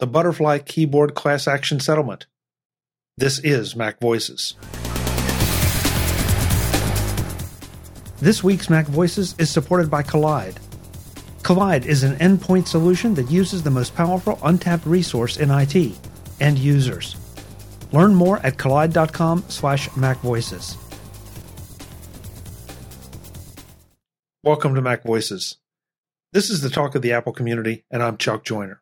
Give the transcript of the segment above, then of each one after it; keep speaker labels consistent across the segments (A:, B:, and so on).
A: the Butterfly Keyboard Class Action Settlement. This is Mac Voices. This week's Mac Voices is supported by Kolide. Kolide is an endpoint solution that uses the most powerful untapped resource in IT, end users. Learn more at kolide.com slash macvoices. Welcome to Mac Voices. This is the talk of the Apple community, and I'm Chuck Joiner.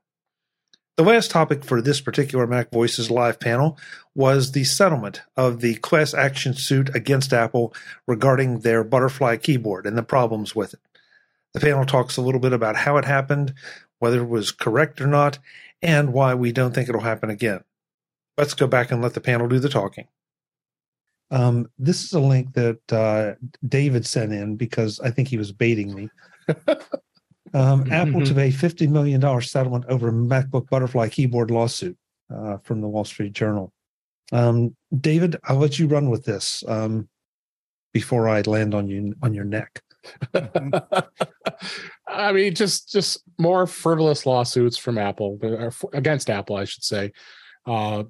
A: The last topic for this particular Mac Voices live panel was the settlement of the class action suit against Apple regarding their Butterfly keyboard and the problems with it. The panel talks a little bit about how it happened, whether it was correct or not, and why we don't think it'll happen again. Let's go back and let the panel do the talking. Um, this is a link that uh, David sent in because I think he was baiting me. Um, Apple to pay $50 million settlement over MacBook Butterfly keyboard lawsuit uh, from the Wall Street Journal. Um, David, I'll let you run with this um, before I land on you on your neck.
B: I mean, just just more frivolous lawsuits from Apple against Apple, I should say. Uh,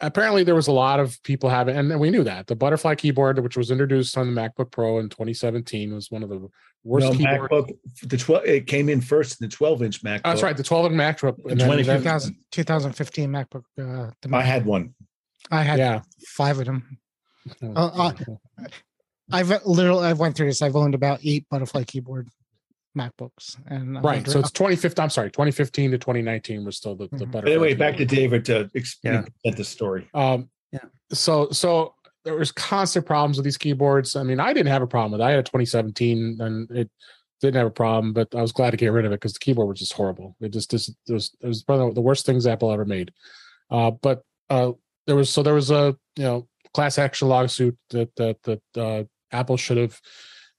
B: apparently, there was a lot of people having, and we knew that the Butterfly keyboard, which was introduced on the MacBook Pro in 2017, was one of the worst
C: no,
B: keyboard.
C: MacBook, the 12 it came in first in the 12 inch MacBook.
B: That's right, the 12 inch MacBook.
C: And then,
D: 2000, 2015 MacBook. Uh,
C: the I had one.
D: I had yeah. five of them. Oh, uh, uh, I've literally I've went through this. I've owned about eight butterfly keyboard MacBooks, and
B: right. So it's 2015. I'm sorry, 2015 to 2019 was still the, the mm-hmm. butterfly.
C: Anyway, back to David to explain yeah. the story.
B: Um, yeah. So so there was constant problems with these keyboards. I mean, I didn't have a problem with it. I had a 2017 and it didn't have a problem, but I was glad to get rid of it because the keyboard was just horrible. It just, just it was it was one of the worst things Apple ever made. Uh, but uh, there was so there was a you know class action lawsuit that that that uh, Apple should have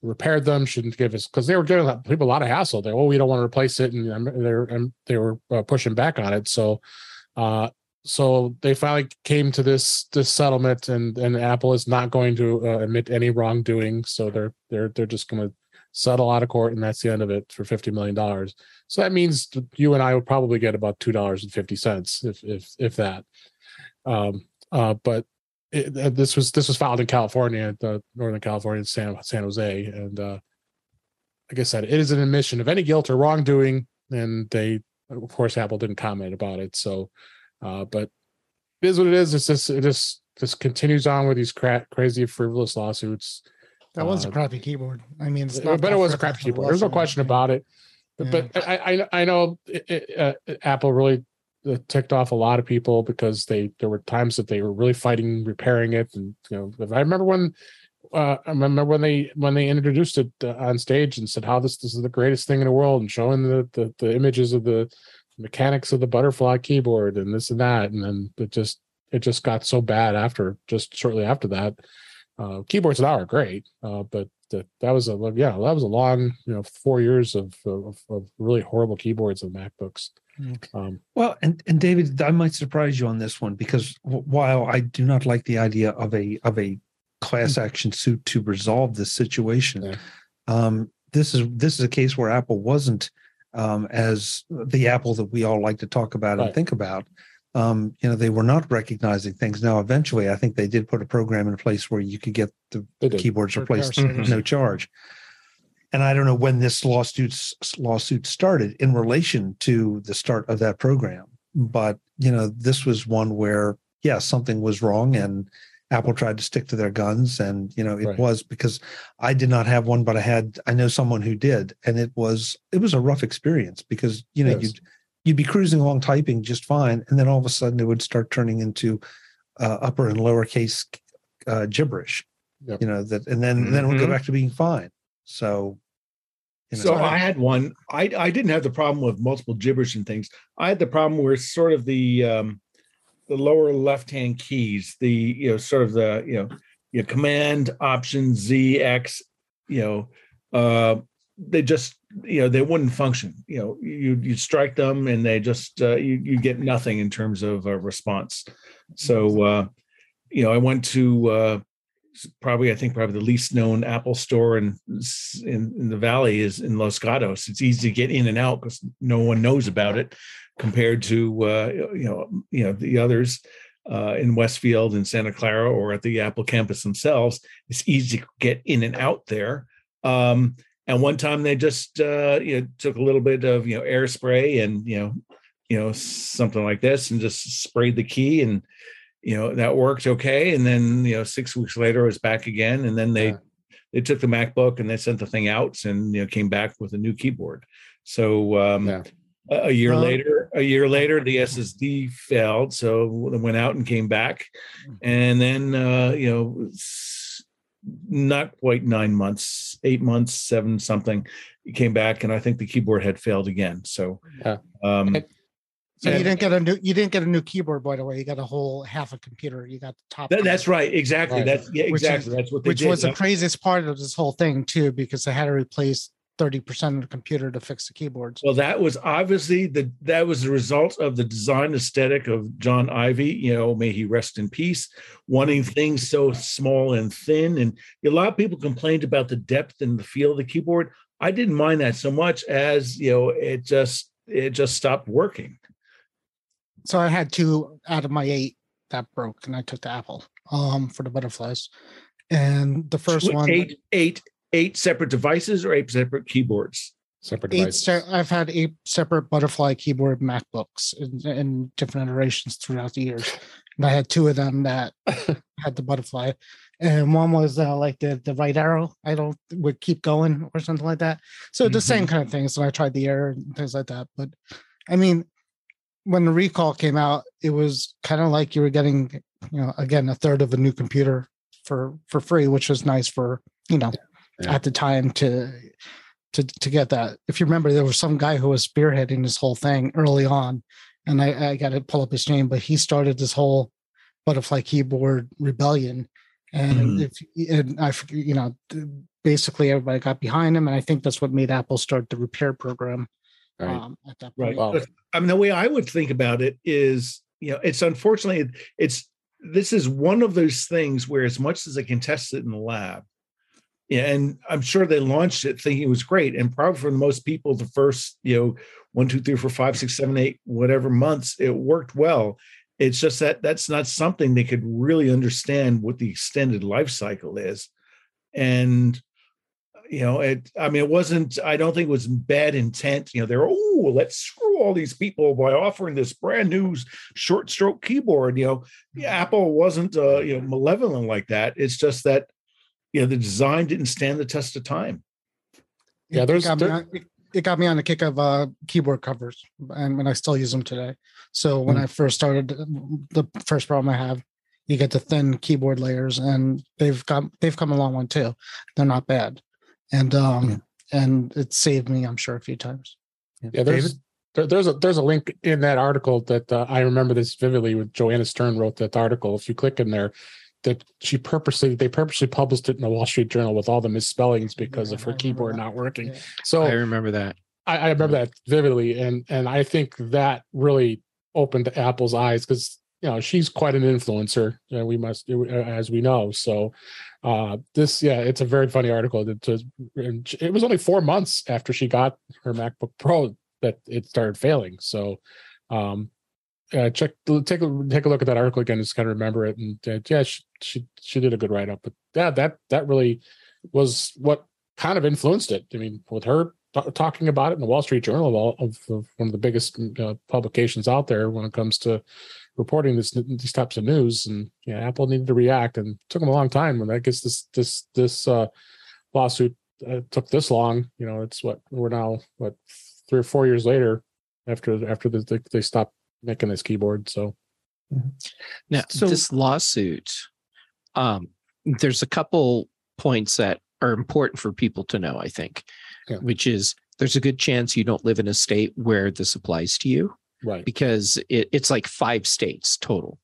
B: repaired them, shouldn't give us because they were giving people a lot of hassle. They oh we don't want to replace it, and they're and they were uh, pushing back on it. So uh, so they finally came to this this settlement, and and Apple is not going to uh, admit any wrongdoing. So they're they're they're just going to settle out of court, and that's the end of it for fifty million dollars. So that means you and I would probably get about two dollars and fifty cents, if if if that. Um, uh, but it, uh, this was this was filed in California, the Northern California, San San Jose, and uh, like I said, it is an admission of any guilt or wrongdoing, and they, of course, Apple didn't comment about it. So uh, but it is what it is. It's just it just just continues on with these cra- crazy frivolous lawsuits.
D: That was uh, a crappy keyboard. I mean, it's
B: not but it was a crappy keyboard. There's no question about it. Yeah. But I, I, I know it, it, uh, Apple really uh, ticked off a lot of people because they there were times that they were really fighting repairing it, and you know I remember when uh, I remember when they when they introduced it uh, on stage and said how this this is the greatest thing in the world and showing the the, the images of the mechanics of the butterfly keyboard and this and that and then it just it just got so bad after just shortly after that uh keyboards now are great uh but that that was a yeah that was a long you know four years of of, of really horrible keyboards and macbooks
A: um, well and and david i might surprise you on this one because while i do not like the idea of a of a class mm. action suit to resolve this situation yeah. um this is this is a case where apple wasn't um, as the apple that we all like to talk about right. and think about. Um, you know, they were not recognizing things. Now, eventually, I think they did put a program in place where you could get the keyboards replaced mm-hmm. no charge. And I don't know when this lawsuit lawsuit started in relation to the start of that program, but you know, this was one where yeah, something was wrong, and Apple tried to stick to their guns, and you know it right. was because I did not have one, but I had I know someone who did, and it was it was a rough experience because you know yes. you'd you'd be cruising along typing just fine, and then all of a sudden it would start turning into uh, upper and lowercase uh, gibberish, yep. you know that, and then mm-hmm. then it would go mm-hmm. back to being fine. So.
C: You know, so I had one. I I didn't have the problem with multiple gibberish and things. I had the problem where sort of the um, the lower left hand keys, the you know sort of the you know your command option Z X, you know, uh, they just you know they wouldn't function. You know, you you strike them and they just uh, you you get nothing in terms of a response. So uh, you know, I went to uh, probably I think probably the least known Apple store in, in in, the valley is in Los Gatos. It's easy to get in and out because no one knows about it. Compared to uh, you know you know the others uh, in Westfield and Santa Clara or at the Apple campus themselves. It's easy to get in and out there. Um, and one time they just uh, you know took a little bit of you know air spray and you know you know something like this and just sprayed the key and you know that worked okay. And then you know six weeks later it was back again. And then they yeah. they took the MacBook and they sent the thing out and you know came back with a new keyboard. So um, yeah a year later a year later the ssd failed so it went out and came back hmm. and then uh you know not quite nine months eight months seven something it came back and i think the keyboard had failed again so
B: yeah
C: um
D: so and, you didn't get a new you didn't get a new keyboard by the way you got a whole half a computer you got the top
C: that, that's right exactly right. that's yeah exactly is,
D: that's
C: what
D: which
C: did.
D: was the craziest part of this whole thing too because I had to replace 30% of the computer to fix the keyboards.
C: Well, that was obviously the that was the result of the design aesthetic of Jony Ive, you know, may he rest in peace, wanting things so small and thin. And a lot of people complained about the depth and the feel of the keyboard. I didn't mind that so much as, you know, it just it just stopped working.
D: So I had two out of my eight that broke and I took the Apple um for the butterflies. And the first
C: one eight eight eight separate devices or eight separate keyboards?
B: Separate
D: eight
B: devices.
D: Se- I've had eight separate butterfly keyboard MacBooks in, in different iterations throughout the years. And I had two of them that had the butterfly, and one was uh, like the the right arrow. I don't would keep going or something like that. So mm-hmm. the same kind of things. So I tried the error and things like that. But I mean, when the recall came out, it was kind of like you were getting, you know, again a third of a new computer for for free, which was nice for you know yeah. at the time to to to get that. If you remember, there was some guy who was spearheading this whole thing early on, and I, I got to pull up his name, but he started this whole butterfly keyboard rebellion, and mm. if and I you know basically everybody got behind him, and I think that's what made Apple start the repair program.
C: Right. Um, at that point. Right. I mean, the way I would think about it is, you know, it's unfortunately it's this is one of those things where as much as I can test it in the lab, and I'm sure they launched it thinking it was great. And probably for most people, the first, you know, one, two, three, four, five, six, seven, eight, whatever months, it worked well. It's just that that's not something they could really understand what the extended life cycle is. And you know, it I mean, it wasn't, I don't think it was bad intent. You know, they're oh, let's screw all these people by offering this brand new short stroke keyboard. You know, Apple wasn't uh, you know malevolent like that. It's just that you know the design didn't stand the test of time
B: yeah there's
D: it got, there, on, it got me on the kick of uh, keyboard covers and, and i still use them today so when mm-hmm. i first started the first problem i have you get the thin keyboard layers and they've got they've come along one too they're not bad and um yeah. and it saved me i'm sure a few times
B: yeah, yeah there's there, there's a there's a link in that article that uh, I remember this vividly. With Joanna Stern wrote that article. If you click in there, that she purposely they purposely published it in the Wall Street Journal with all the misspellings because yeah, of her keyboard that. not working. Yeah. So
E: I remember that.
B: I, I, remember that vividly, and and I think that really opened Apple's eyes because you know she's quite an influencer. You know, we must, as we know. So uh, this, yeah, it's a very funny article. That it was only four months after she got her MacBook Pro that it started failing. So um, uh, check take a take a look at that article again just kind of remember it and uh, yeah she, she she did a good write up but yeah that that really was what kind of influenced it. I mean with her t- talking about it in the wall street journal of, all, of, of one of the biggest uh, publications out there when it comes to reporting this these types of news and yeah apple needed to react and took them a long time when i guess this this this uh, lawsuit uh, took this long you know it's what we're now what three or four years later after after the, they, they stopped making this keyboard. So
E: now so, this lawsuit, um, there's a couple points that are important for people to know, I think, yeah. which is there's a good chance you don't live in a state where this applies to you.
B: Right.
E: Because it, it's like five states total.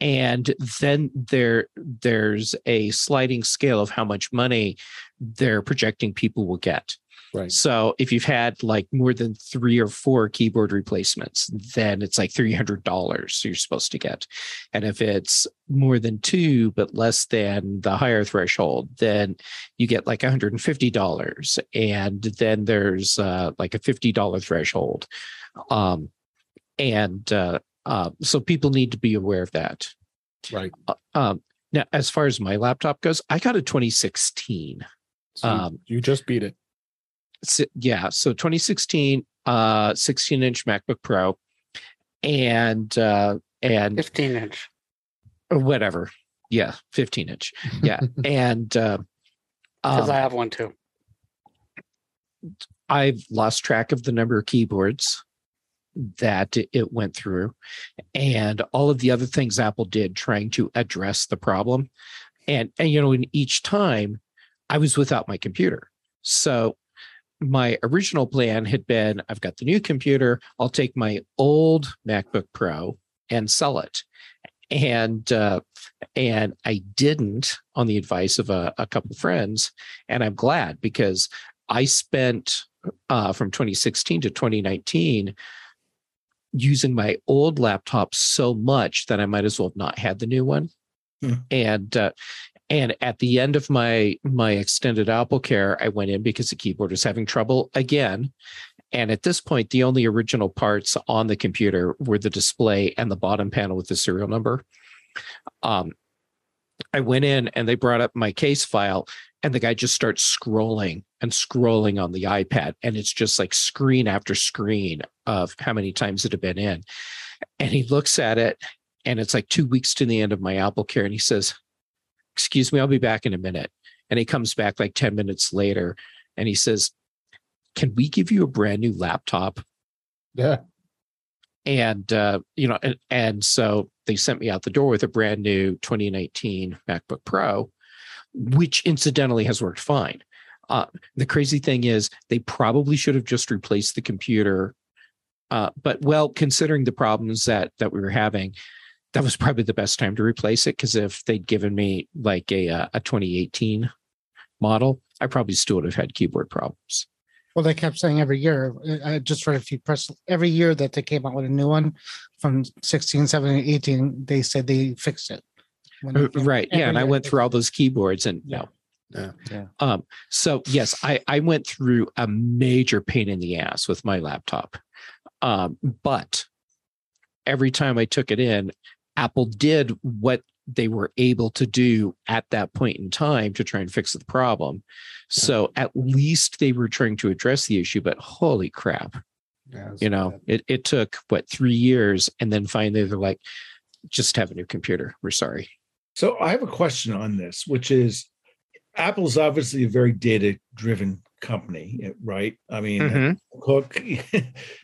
E: And then there there's a sliding scale of how much money they're projecting people will get.
B: Right.
E: So if you've had like more than three or four keyboard replacements, then it's like $300 you're supposed to get. And if it's more than two, but less than the higher threshold, then you get like $150. And then there's uh, like a $50 threshold. Um, and uh, uh, so people need to be aware of that.
B: Right.
E: Uh, um, now, as far as my laptop goes, I got a 2016.
B: So um, you just beat it.
E: So, yeah. So 2016, uh, 16 inch MacBook Pro, and uh, and
F: 15 inch,
E: or whatever. Yeah, 15 inch. Yeah, and uh,
F: because um, I have one too.
E: I've lost track of the number of keyboards that it went through and all of the other things Apple did trying to address the problem. And, and you know, in each time I was without my computer. So my original plan had been I've got the new computer, I'll take my old MacBook Pro and sell it. And uh, and I didn't on the advice of a, a couple friends, and I'm glad because I spent uh, from 2016 to 2019 using my old laptop so much that I might as well have not had the new one. Hmm. And uh, and at the end of my my extended Apple care, I went in because the keyboard was having trouble again. And at this point, the only original parts on the computer were the display and the bottom panel with the serial number. Um, I went in and they brought up my case file, and the guy just starts scrolling and scrolling on the iPad, and it's just like screen after screen of how many times it had been in. And he looks at it, and it's like two weeks to the end of my Apple Care, and he says, "Excuse me, I'll be back in a minute." And he comes back like ten minutes later, and he says, "Can we give you a brand new laptop?"
B: Yeah.
E: And uh, you know, and, and so they sent me out the door with a brand new 2019 MacBook Pro which incidentally has worked fine. Uh, the crazy thing is, they probably should have just replaced the computer. Uh, but well, considering the problems that that we were having, that was probably the best time to replace it. Because if they'd given me like a uh, a 2018 model, I probably still would have had keyboard problems.
D: Well, they kept saying every year. I just read a few press every year that they came out with a new one from 16, 17, 18. They said they fixed it.
E: Uh, right. Yeah. And I went through all those keyboards and
B: yeah. no. Yeah.
E: yeah. Um, so yes, I, I went through a major pain in the ass with my laptop. Um, but every time I took it in, Apple did what they were able to do at that point in time to try and fix the problem. So at least they were trying to address the issue, but holy crap. Yeah, you know, it, it took what three years and then finally they're like, just have a new computer. We're sorry.
C: So I have a question on this, which is Apple's obviously a very data driven company, right? I mean, mm-hmm. Cook,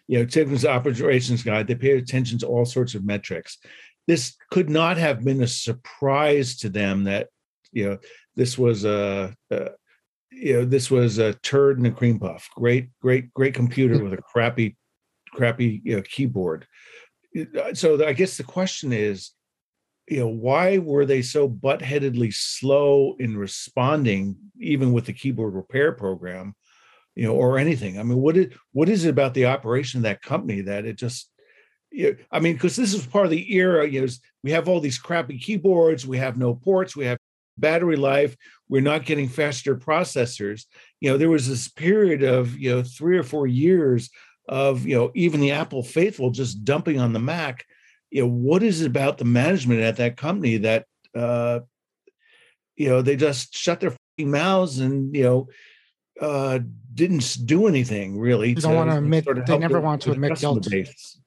C: you know, Tim's operations guide, they pay attention to all sorts of metrics. This could not have been a surprise to them that, you know, this was a, a you know, this was a turd and a cream puff. Great, great, great computer with a crappy, crappy you know, keyboard. So I guess the question is, you know why were they so butt-headedly slow in responding even with the keyboard repair program you know or anything i mean what is what is it about the operation of that company that it just you know, i mean because this is part of the era you know we have all these crappy keyboards we have no ports we have battery life we're not getting faster processors. You know there was this period of you know three or four years of you know even the apple faithful just dumping on the mac. You know what is it about the management at that company that uh you know they just shut their mouths and you know uh didn't do anything really
D: they don't want to admit sort of they never want to admit guilt. base.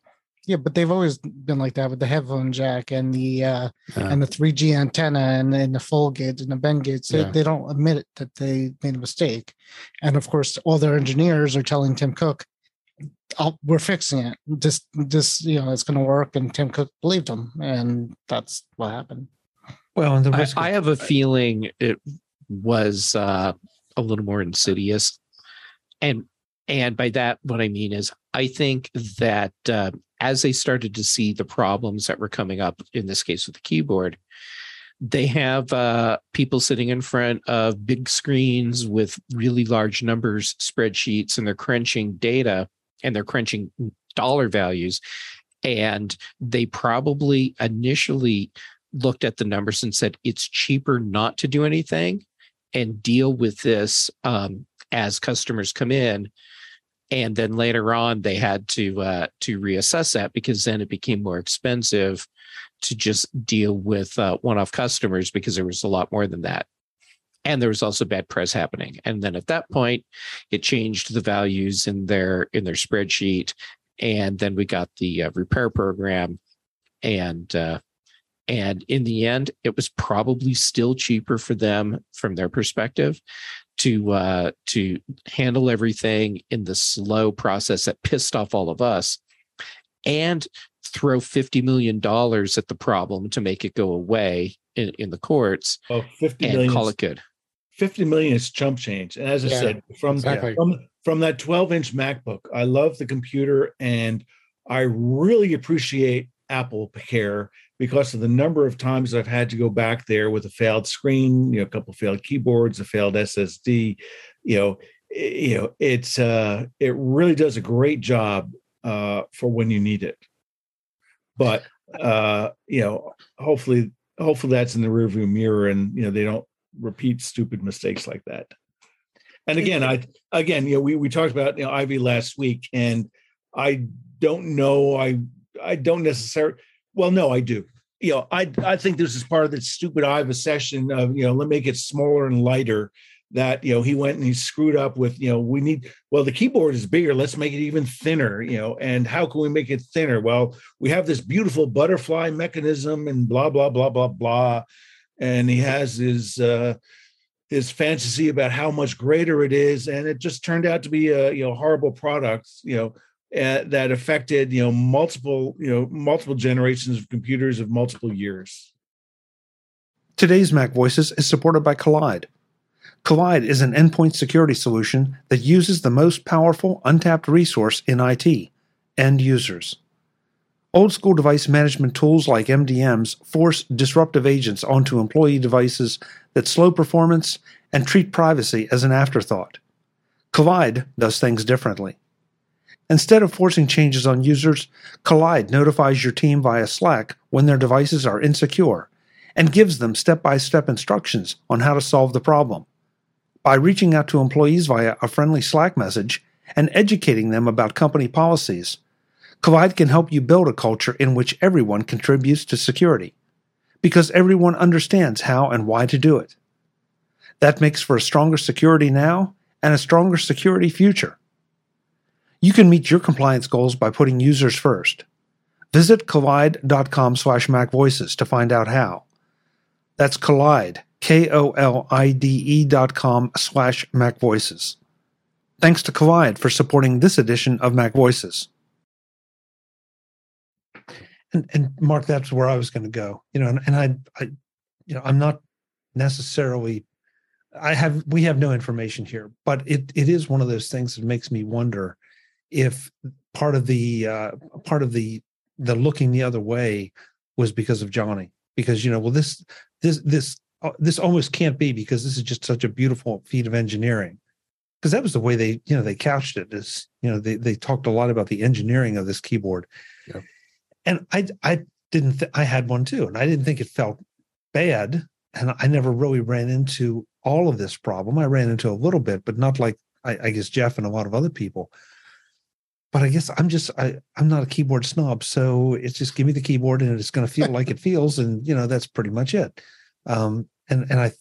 D: Yeah but they've always been like that with the headphone jack and the uh yeah. and the 3g antenna and, and the full gates and the bend gates they, yeah. they don't admit that they made a mistake and of course all their engineers are telling tim cook I'll, we're fixing it. This, this, you know, it's going to work. And Tim Cook believed them, and that's what happened.
E: Well, and I, I, have a feeling it was uh, a little more insidious, and and by that, what I mean is, I think that uh, as they started to see the problems that were coming up, in this case with the keyboard, they have uh, people sitting in front of big screens with really large numbers spreadsheets, and they're crunching data and they're crunching dollar values. And they probably initially looked at the numbers and said it's cheaper not to do anything and deal with this um, as customers come in and then later on they had to uh, to reassess that because then it became more expensive to just deal with uh, one-off customers because there was a lot more than that. And there was also bad press happening. And then at that point it changed the values in their in their spreadsheet. And then we got the uh, repair program. And uh, and in the end it was probably still cheaper for them from their perspective to uh, to handle everything in the slow process that pissed off all of us and throw 50 million dollars at the problem to make it go away in, in the courts
C: oh, 50
E: and
C: million
E: call it good
C: 50 million is chump change and as i yeah, said from
B: exactly.
C: from from that 12 inch macbook i love the computer and i really appreciate apple care because of the number of times I've had to go back there with a failed screen, you know, a couple failed keyboards, a failed SSD, you know, you know, it's uh it really does a great job uh for when you need it. But uh, you know, hopefully hopefully that's in the rearview mirror and you know they don't repeat stupid mistakes like that. And again, I again, you know, we we talked about you know Ive last week, and I don't know, I I don't necessarily well, no, I do. You know, I I think this is part of the stupid Iva session of you know let make it smaller and lighter. That you know he went and he screwed up with you know we need well the keyboard is bigger let's make it even thinner you know and how can we make it thinner well we have this beautiful butterfly mechanism and blah blah blah blah blah and he has his uh his fantasy about how much greater it is and it just turned out to be a you know horrible product you know uh, that affected you know multiple you know multiple generations of computers of multiple years.
A: Today's Mac Voices is supported by Kolide. Kolide is an endpoint security solution that uses the most powerful untapped resource in IT end users. Old school device management tools like MDMs force disruptive agents onto employee devices that slow performance and treat privacy as an afterthought. Kolide does things differently. Instead of forcing changes on users, Kolide notifies your team via Slack when their devices are insecure and gives them step by step instructions on how to solve the problem. By reaching out to employees via a friendly Slack message and educating them about company policies, Kolide can help you build a culture in which everyone contributes to security, because everyone understands how and why to do it. That makes for a stronger security now and a stronger security future. You can meet your compliance goals by putting users first. Visit kolide.com slash macvoices to find out how. That's Kolide, K-O-L-I-D-E dot com slash macvoices. Thanks to Kolide for supporting this edition of Mac Voices. And, and Mark, that's where I was going to go. You know, and, and I, I, you know, I'm not necessarily I have we have no information here, but it it is one of those things that makes me wonder if part of the uh, part of the the looking the other way was because of Johnny because you know well this this this uh, this almost can't be because this is just such a beautiful feat of engineering. Because that was the way they you know they couched it is you know they they talked a lot about the engineering of this keyboard. Yeah. and i i didn't th- i had one too and i didn't think it felt bad and i never really ran into all of this problem. I ran into a little bit but not like I, I guess jeff and a lot of other people but I guess I'm just I I'm not a keyboard snob, so it's just give me the keyboard and it's going to feel like it feels, and you know that's pretty much it. Um, and and I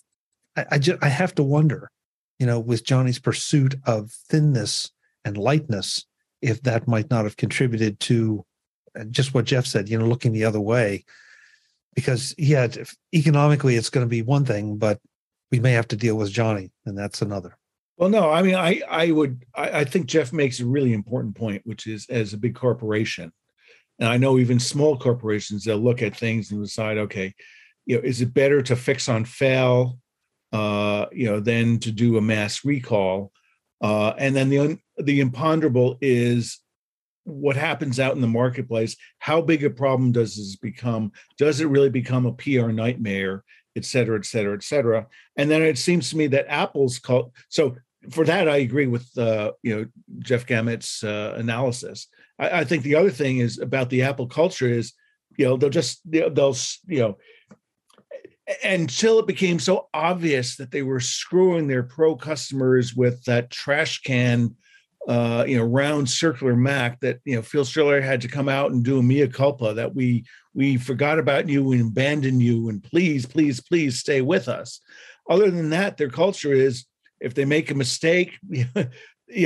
A: I, I just I have to wonder, you know, with Johnny's pursuit of thinness and lightness, if that might not have contributed to uh, just what Jeff said, you know, looking the other way, because yeah, economically it's going to be one thing, but we may have to deal with Johnny, and that's another.
C: Well, no, I mean, I I would I, I, think Jeff makes a really important point, which is as a big corporation, and I know even small corporations they'll look at things and decide, okay, you know, is it better to fix on fail, uh, you know, than to do a mass recall, uh, and then the the imponderable is what happens out in the marketplace. How big a problem does this become? Does it really become a PR nightmare? et cetera, et cetera, et cetera. And then it seems to me that Apple's called so for that, I agree with uh, you know Jeff Gamet's uh, analysis. I, I, think the other thing is about the Apple culture is you know they'll just they'll, they'll you know until it became so obvious that they were screwing their pro customers with that trash can uh, you know, round circular Mac that you know Phil Schiller had to come out and do a mea culpa that we we forgot about you and abandoned you and please, please, please stay with us. Other than that, their culture is if they make a mistake, you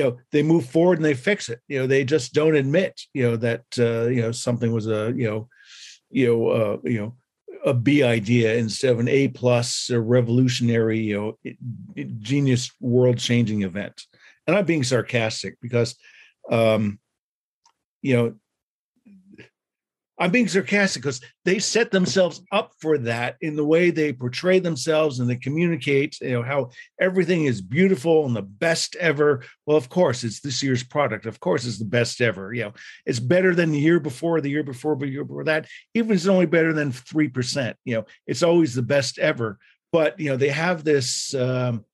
C: know, they move forward and they fix it. You know, they just don't admit, you know, that uh, you know something was a you know, you know, uh, you know, a B idea instead of an A plus a revolutionary, you know, genius world changing event and I'm being sarcastic because, um, you know, I'm being sarcastic because they set themselves up for that in the way they portray themselves and they communicate, you know, how everything is beautiful and the best ever. Well, of course, it's this year's product. Of course, it's the best ever. You know, it's better than the year before, the year before, the year before that. Even if it's only better than 3%, you know, it's always the best ever. But, you know, they have this, um,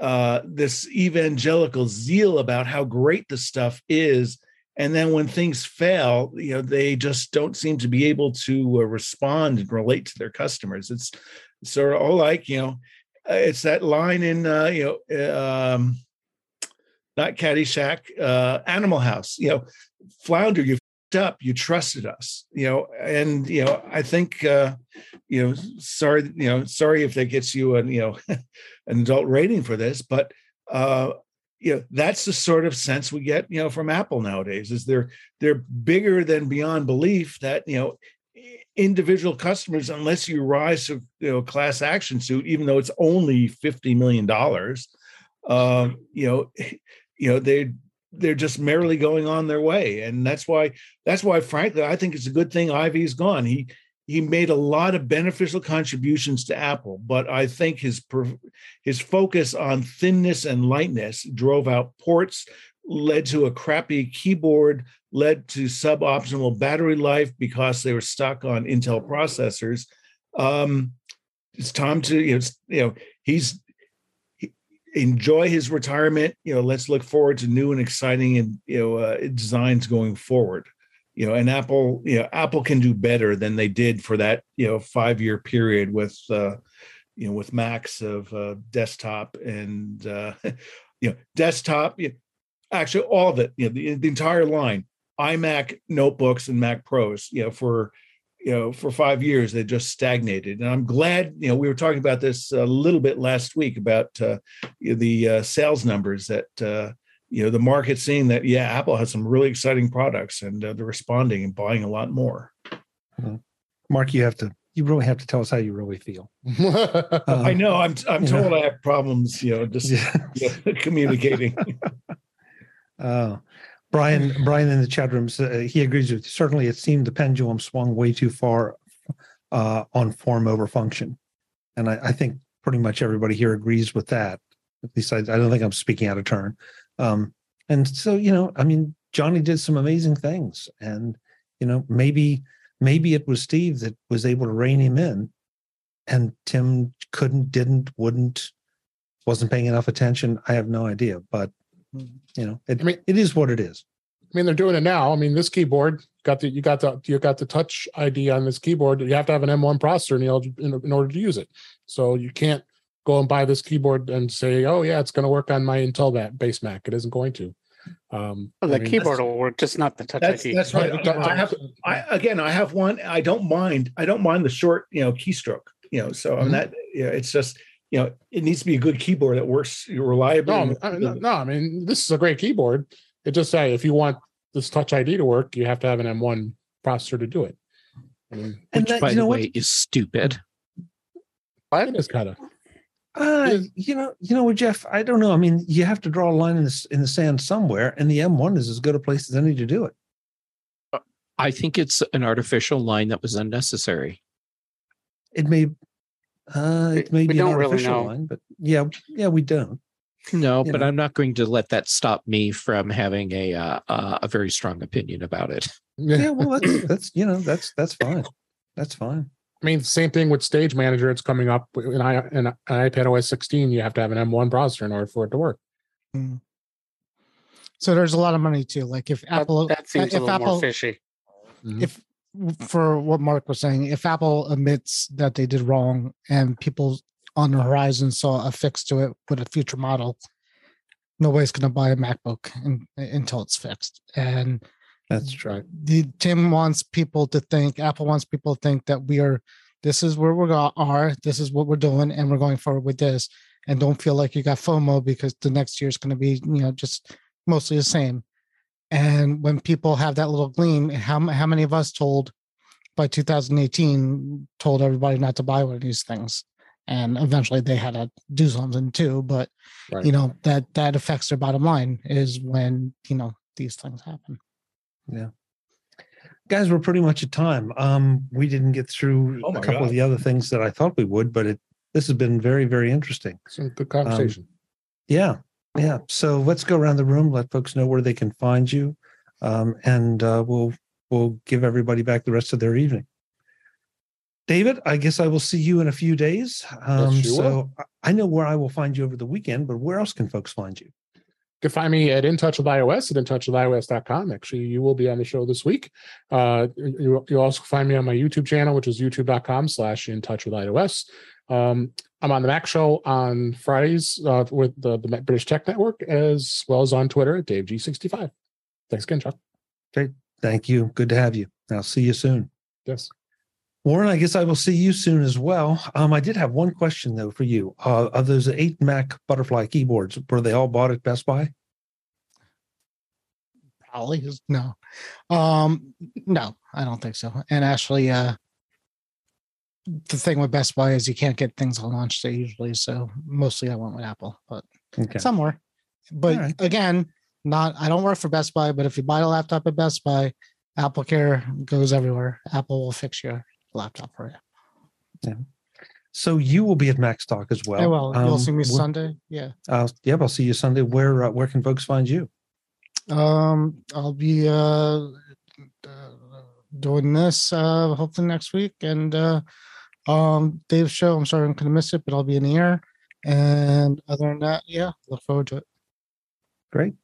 C: uh, this evangelical zeal about how great the stuff is and then when things fail you know they just don't seem to be able to uh, respond and relate to their customers it's sort of all like you know uh, it's that line in uh, you know uh, um, not Caddyshack, uh, Animal House. You know, Flounder, you up, you trusted us. You know, and you know, I think uh, you know, sorry, you know, sorry if that gets you an you know an adult rating for this, but uh, you know that's the sort of sense we get you know from apple nowadays is they're they're bigger than beyond belief that you know individual customers unless you rise to you know class action suit even though it's only 50 million dollars um you know you know they they're just merrily going on their way. And that's why that's why frankly i think it's a good thing Ive's gone. He he made a lot of beneficial contributions to Apple, but I think his his focus on thinness and lightness drove out ports, led to a crappy keyboard, led to suboptimal battery life because they were stuck on Intel processors. Um, it's time to you know, you know he's he, enjoy his retirement. You know, let's look forward to new and exciting and you know uh, designs going forward you know, and Apple, you know, Apple can do better than they did for that, you know, five year period with, uh, you know, with Macs of uh, desktop and, uh, you know, desktop, you know, actually all of it, you know, the, the entire line, iMac notebooks and Mac Pros, you know, for, you know, for five years, they just stagnated. And I'm glad, you know, we were talking about this a little bit last week about uh, the uh, sales numbers that, uh, you know the market seeing that yeah apple has some really exciting products and uh, they're responding and buying a lot more
A: mm-hmm. mark you have to you really have to tell us how you really feel
C: um, i know i'm i'm told know. i have problems you know just yeah. you know, communicating
A: uh, brian brian in the chat room uh, he agrees with you. certainly it seemed the pendulum swung way too far uh, on form over function and I, I think pretty much everybody here agrees with that at least I, I, don't think I'm speaking out of turn. Um, and so, you know, I mean, Johnny did some amazing things, and you know, maybe maybe it was Steve that was able to rein him in, and Tim couldn't, didn't, wouldn't, wasn't paying enough attention. I have no idea, but you know, it, I mean, it is what it is.
B: I mean, they're doing it now. I mean, this keyboard got the you got the you got the touch ID on this keyboard. You have to have an M1 processor in order to use it. So you can't go and buy this keyboard and say, "Oh yeah, it's going to work on my Intel that base Mac." It isn't going to.
F: Um, well, the I mean, keyboard will work, just not the touch
C: that's,
F: ID.
C: That's right. I have, I, again, I have one. I don't mind. I don't mind the short, you know, keystroke. You know, so mm-hmm. I'm not. You know, it's just you know, it needs to be a good keyboard that works reliably.
B: No, I mean, no, I mean, this is a great keyboard. It just say if you want this Touch ID to work, you have to have an M1 processor to do it.
E: I mean, Which, that, by the way, what? is stupid.
B: What? It is kind of.
A: Uh, you know, you know, Jeff. I don't know. I mean, you have to draw a line in the in the sand somewhere, and the M1 is as good a place as any to do it.
E: Uh, I think it's an artificial line that was unnecessary.
A: It may, uh, it may we be an artificial really line, but yeah, yeah, we don't.
E: No, you but know. I'm not going to let that stop me from having a uh, uh, a very strong opinion about it.
A: Yeah, well, that's that's you know that's that's fine. That's fine.
B: I mean, same thing with Stage Manager. It's coming up in, I, in iPad OS 16. You have to have an M1 browser in order for it to work.
D: Hmm. So there's a lot of money too. Like if Apple,
F: that, that seems if a little Apple, more fishy.
D: Mm-hmm. If for what Mark was saying, if Apple admits that they did wrong and people on the horizon saw a fix to it with a future model, nobody's going to buy a MacBook in, until it's fixed. And
A: that's mm. right.
D: The Tim wants people to think, Apple wants people to think that we are, this is where we are, this is what we're doing, and we're going forward with this. And don't feel like you got FOMO because the next year is going to be, you know, just mostly the same. And when people have that little gleam, how how many of us told by 2018 told everybody not to buy one of these things? and eventually they had to do something too but right. you know that that affects their bottom line is when you know these things happen
A: yeah guys we're pretty much at time um we didn't get through oh a couple God. of the other things that i thought we would but it this has been very very interesting
B: some good conversation um,
A: yeah yeah so let's go around the room let folks know where they can find you um and uh we'll we'll give everybody back the rest of their evening David, I guess I will see you in a few days. Um, yes, so will. I know where I will find you over the weekend, but where else can folks find you?
B: You can find me at In Touch with iOS at intouchwithios.com. Actually, you will be on the show this week. Uh, you, will also find me on my YouTube channel, which is youtube.com slash In Touch with iOS. Um, I'm on the Mac Show on Fridays uh, with the, the British Tech Network, as well as on Twitter at DaveG65. Thanks again, Chuck.
A: Great. Thank you. Good to have you. I'll see you soon.
B: Yes.
A: Warren, I guess I will see you soon as well. Um, I did have one question though for you. Uh, of those eight Mac Butterfly keyboards, were they all bought at Best Buy?
D: Probably no. Um, no, I don't think so. And actually, uh, the thing with Best Buy is you can't get things on launch day usually. So mostly I went with Apple, but okay. somewhere. But right. again, not I don't work for Best Buy, but if you buy a laptop at Best Buy, Apple Care goes everywhere. Apple will fix you laptop for you.
A: Yeah. So you will be at Macstock as well.
D: Yeah, well, you'll um, see me Sunday. Yeah.
A: Uh, yeah, I'll see you Sunday. Where uh, where can folks find you?
D: Um, I'll be uh, uh doing this uh hopefully next week, and uh, um, Dave's show. I'm sorry I'm gonna miss it, but I'll be in the air. And other than that, yeah, look forward to it.
A: Great,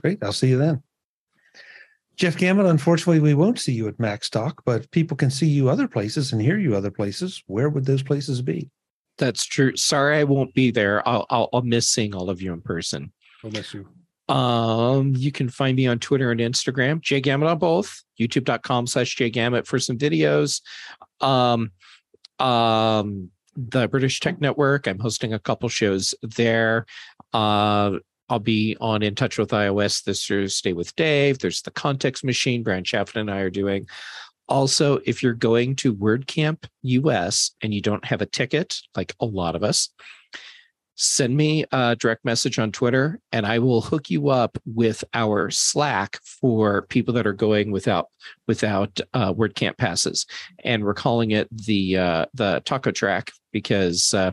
A: great. I'll see you then. Jeff Gamet, unfortunately, we won't see you at Macstock, but people can see you other places and hear you other places. Where would those places be?
E: That's true. Sorry, I won't be there. I'll I'll, I'll miss seeing all of you in person.
B: I'll miss you.
E: Um, you can find me on Twitter and Instagram, Jay Gamet on both, youtube.com slash Jay Gamet for some videos. Um, um, the British Tech Network, I'm hosting a couple shows there. Uh, I'll be on In Touch with iOS this Thursday stay with Dave. There's the Context Machine, Bryan Chaffin and I are doing. Also, if you're going to WordCamp US and you don't have a ticket, like a lot of us, send me a direct message on Twitter and I will hook you up with our Slack for people that are going without without uh, WordCamp passes. And we're calling it the uh, the taco track because uh,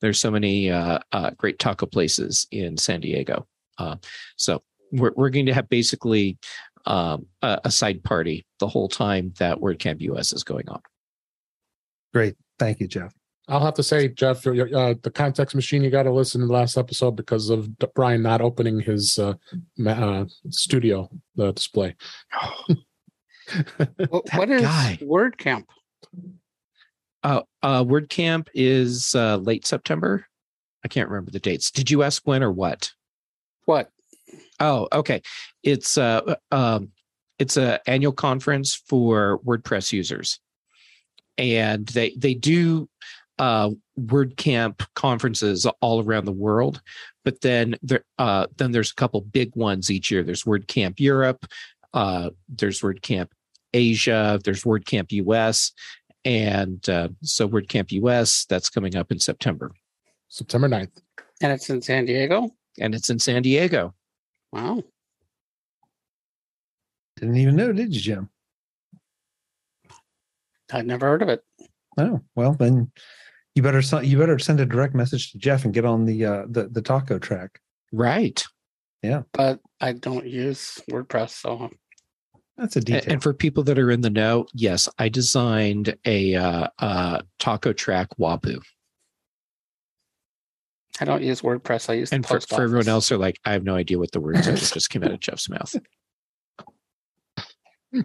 E: there's so many uh, uh, great taco places in San Diego. Uh, so we're we're going to have basically um, a, a side party the whole time that WordCamp US is going on.
A: Great, thank you, Jeff.
B: I'll have to say, Jeff, uh, the context machine you got to listen to the last episode because of Brian not opening his uh, uh, studio the display.
F: what is guy. WordCamp?
E: Uh, uh, WordCamp is uh, late September. I can't remember the dates. Did you ask when or what?
F: What?
E: Oh, okay. It's uh, um, it's a annual conference for WordPress users, and they they do uh, WordCamp conferences all around the world, but then there uh, then there's a couple big ones each year. There's WordCamp Europe, uh, there's WordCamp Asia, there's WordCamp US, and uh, so WordCamp US that's coming up in September,
B: September 9th.
F: and it's in San Diego.
E: And it's in San Diego.
F: Wow.
A: Didn't even know, did you, Jim?
F: I'd never heard of it.
A: Oh well, then you better you better send a direct message to Jeff and get on the uh, the the taco track.
E: Right.
A: Yeah.
F: But I don't use WordPress, so
A: that's a detail.
E: And for people that are in the know, yes, I designed a uh, uh, taco track Wabu.
F: I don't use WordPress. I use
E: and for, for everyone else, are like, I have no idea what the words are just came out of Jeff's mouth.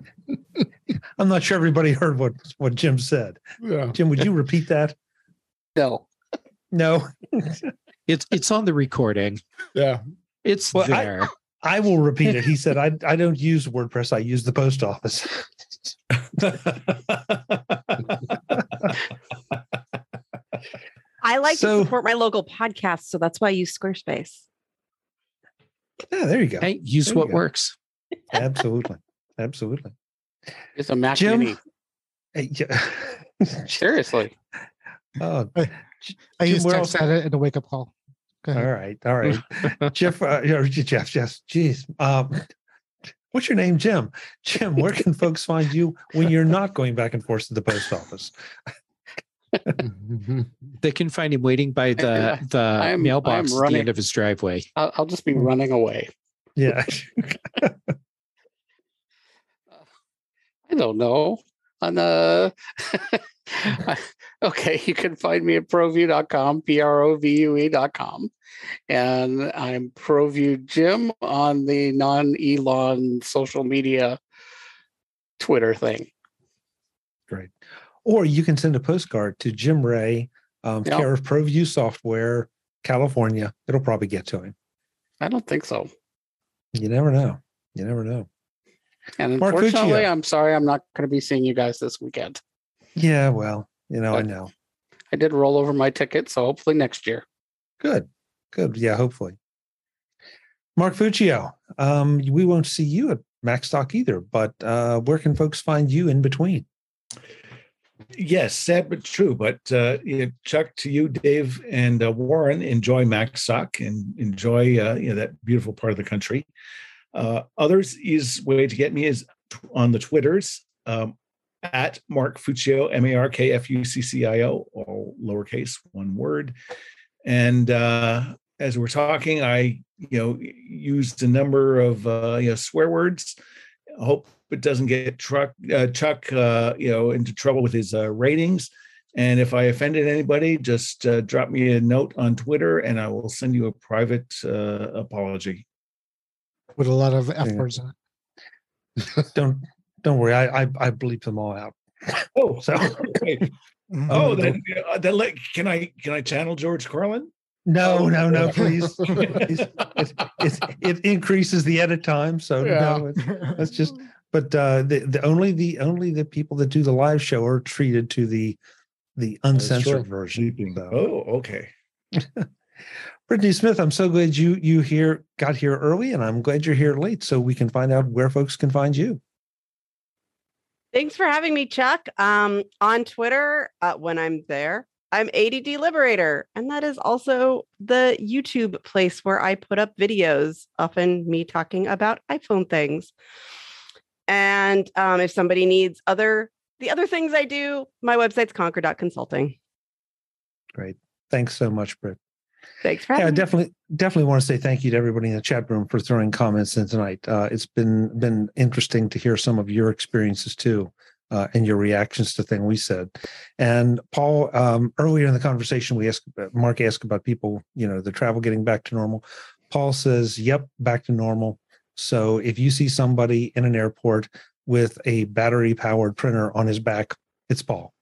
A: I'm not sure everybody heard what what Jim said. Yeah. Jim, would you repeat that?
F: No.
A: No.
E: it's it's on the recording.
B: Yeah.
E: It's well, there.
A: I, I, will repeat it. He said, I, I don't use WordPress. I use the post office.
G: I like so, to support my local podcast, so that's why I use Squarespace.
A: Yeah, there you go.
E: Hey, use
A: there
E: what works.
A: Absolutely. Absolutely.
F: It's a Mac Jim, Mini.
A: Hey, yeah.
F: Seriously.
A: Oh,
D: I, I use text edit in the wake up call.
A: All right, all right, Jeff. Uh, Jeff, Jeff. Jeez, um, what's your name, Jim? Jim, where can folks find you when you're not going back and forth to the post office?
E: they can find him waiting by the the I'm, mailbox I'm running, at the end of his driveway.
F: I'll, I'll just be running away.
A: Yeah.
F: I don't know. On the okay, you can find me at provue.com, P R O V U E.com. And I'm ProVue Jim on the non Elon social media Twitter thing.
A: Great. Or you can send a postcard to Jim Rea, um, yep. care of ProVue Software, California. It'll probably get to him.
F: I don't think so.
A: You never know. You never know.
F: And Mark unfortunately, I'm sorry, I'm not going to be seeing you guys this weekend.
A: Yeah, well, you know, but I know.
F: I did roll over my ticket, so hopefully next year.
A: Good, good. Yeah, hopefully. Mark Fuccio, um, we won't see you at Macstock either, but uh, where can folks find you in between?
C: Yes, sad but true. But uh, Chuck, to you, Dave, and uh, Warren, enjoy Max Macstock and enjoy uh, you know that beautiful part of the country. Uh, others is way to get me is on the Twitters um, at Mark Fuccio, M A R K F U C C I O, all lowercase, one word. And uh, as we're talking, I you know used a number of uh, you know swear words. I hope it doesn't get truck, uh, Chuck uh, you know into trouble with his uh, ratings. And if I offended anybody, just uh, drop me a note on Twitter, and I will send you a private uh, apology
D: with a lot of F words on
A: it. don't don't worry, I I, I bleep them all out.
C: Oh, so okay. oh, then uh, then let, can I can I channel George Carlin?
A: No, oh, no, no, please. please. It's, it's, it increases the edit time, so yeah. no, that's just. But uh, the the only the only the people that do the live show are treated to the the uncensored version.
C: So. Oh, okay.
A: Brittany Smith, I'm so glad you you here got here early, and I'm glad you're here late, so we can find out where folks can find you.
G: Thanks for having me, Chuck. Um, on Twitter, uh, when I'm there, I'm ADD Liberator, and that is also the YouTube place where I put up videos, often me talking about iPhone things. And um, if somebody needs other the other things I do, my website's conquer.consulting.
A: Great. Thanks so much, Britt.
G: Thanks for having
A: yeah, definitely, definitely want to say thank you to everybody in the chat room for throwing comments in tonight. Uh, it's been been interesting to hear some of your experiences too, uh, and your reactions to things we said. And Paul, um, earlier in the conversation, we asked Mark asked about people, you know, the travel getting back to normal. Paul says, "Yep, back to normal." So if you see somebody in an airport with a battery powered printer on his back, it's Paul.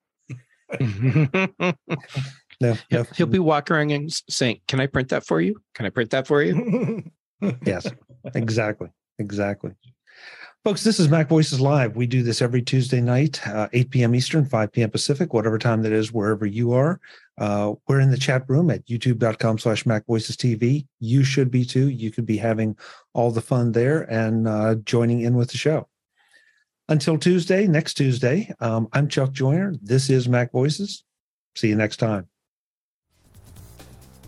E: no, no. He'll be walking around and saying, "Can I print that for you? Can I print that for you?"
A: yes, exactly, exactly. Folks, this is MacVoices Live. We do this every Tuesday night, uh, 8 p.m. Eastern, 5 p.m. Pacific, whatever time that is, wherever you are. Uh, we're in the chat room at youtube.com slash MacVoices TV. You should be too. You could be having all the fun there and uh, joining in with the show. Until Tuesday, next Tuesday, um, I'm Chuck Joiner. This is MacVoices. See you next time.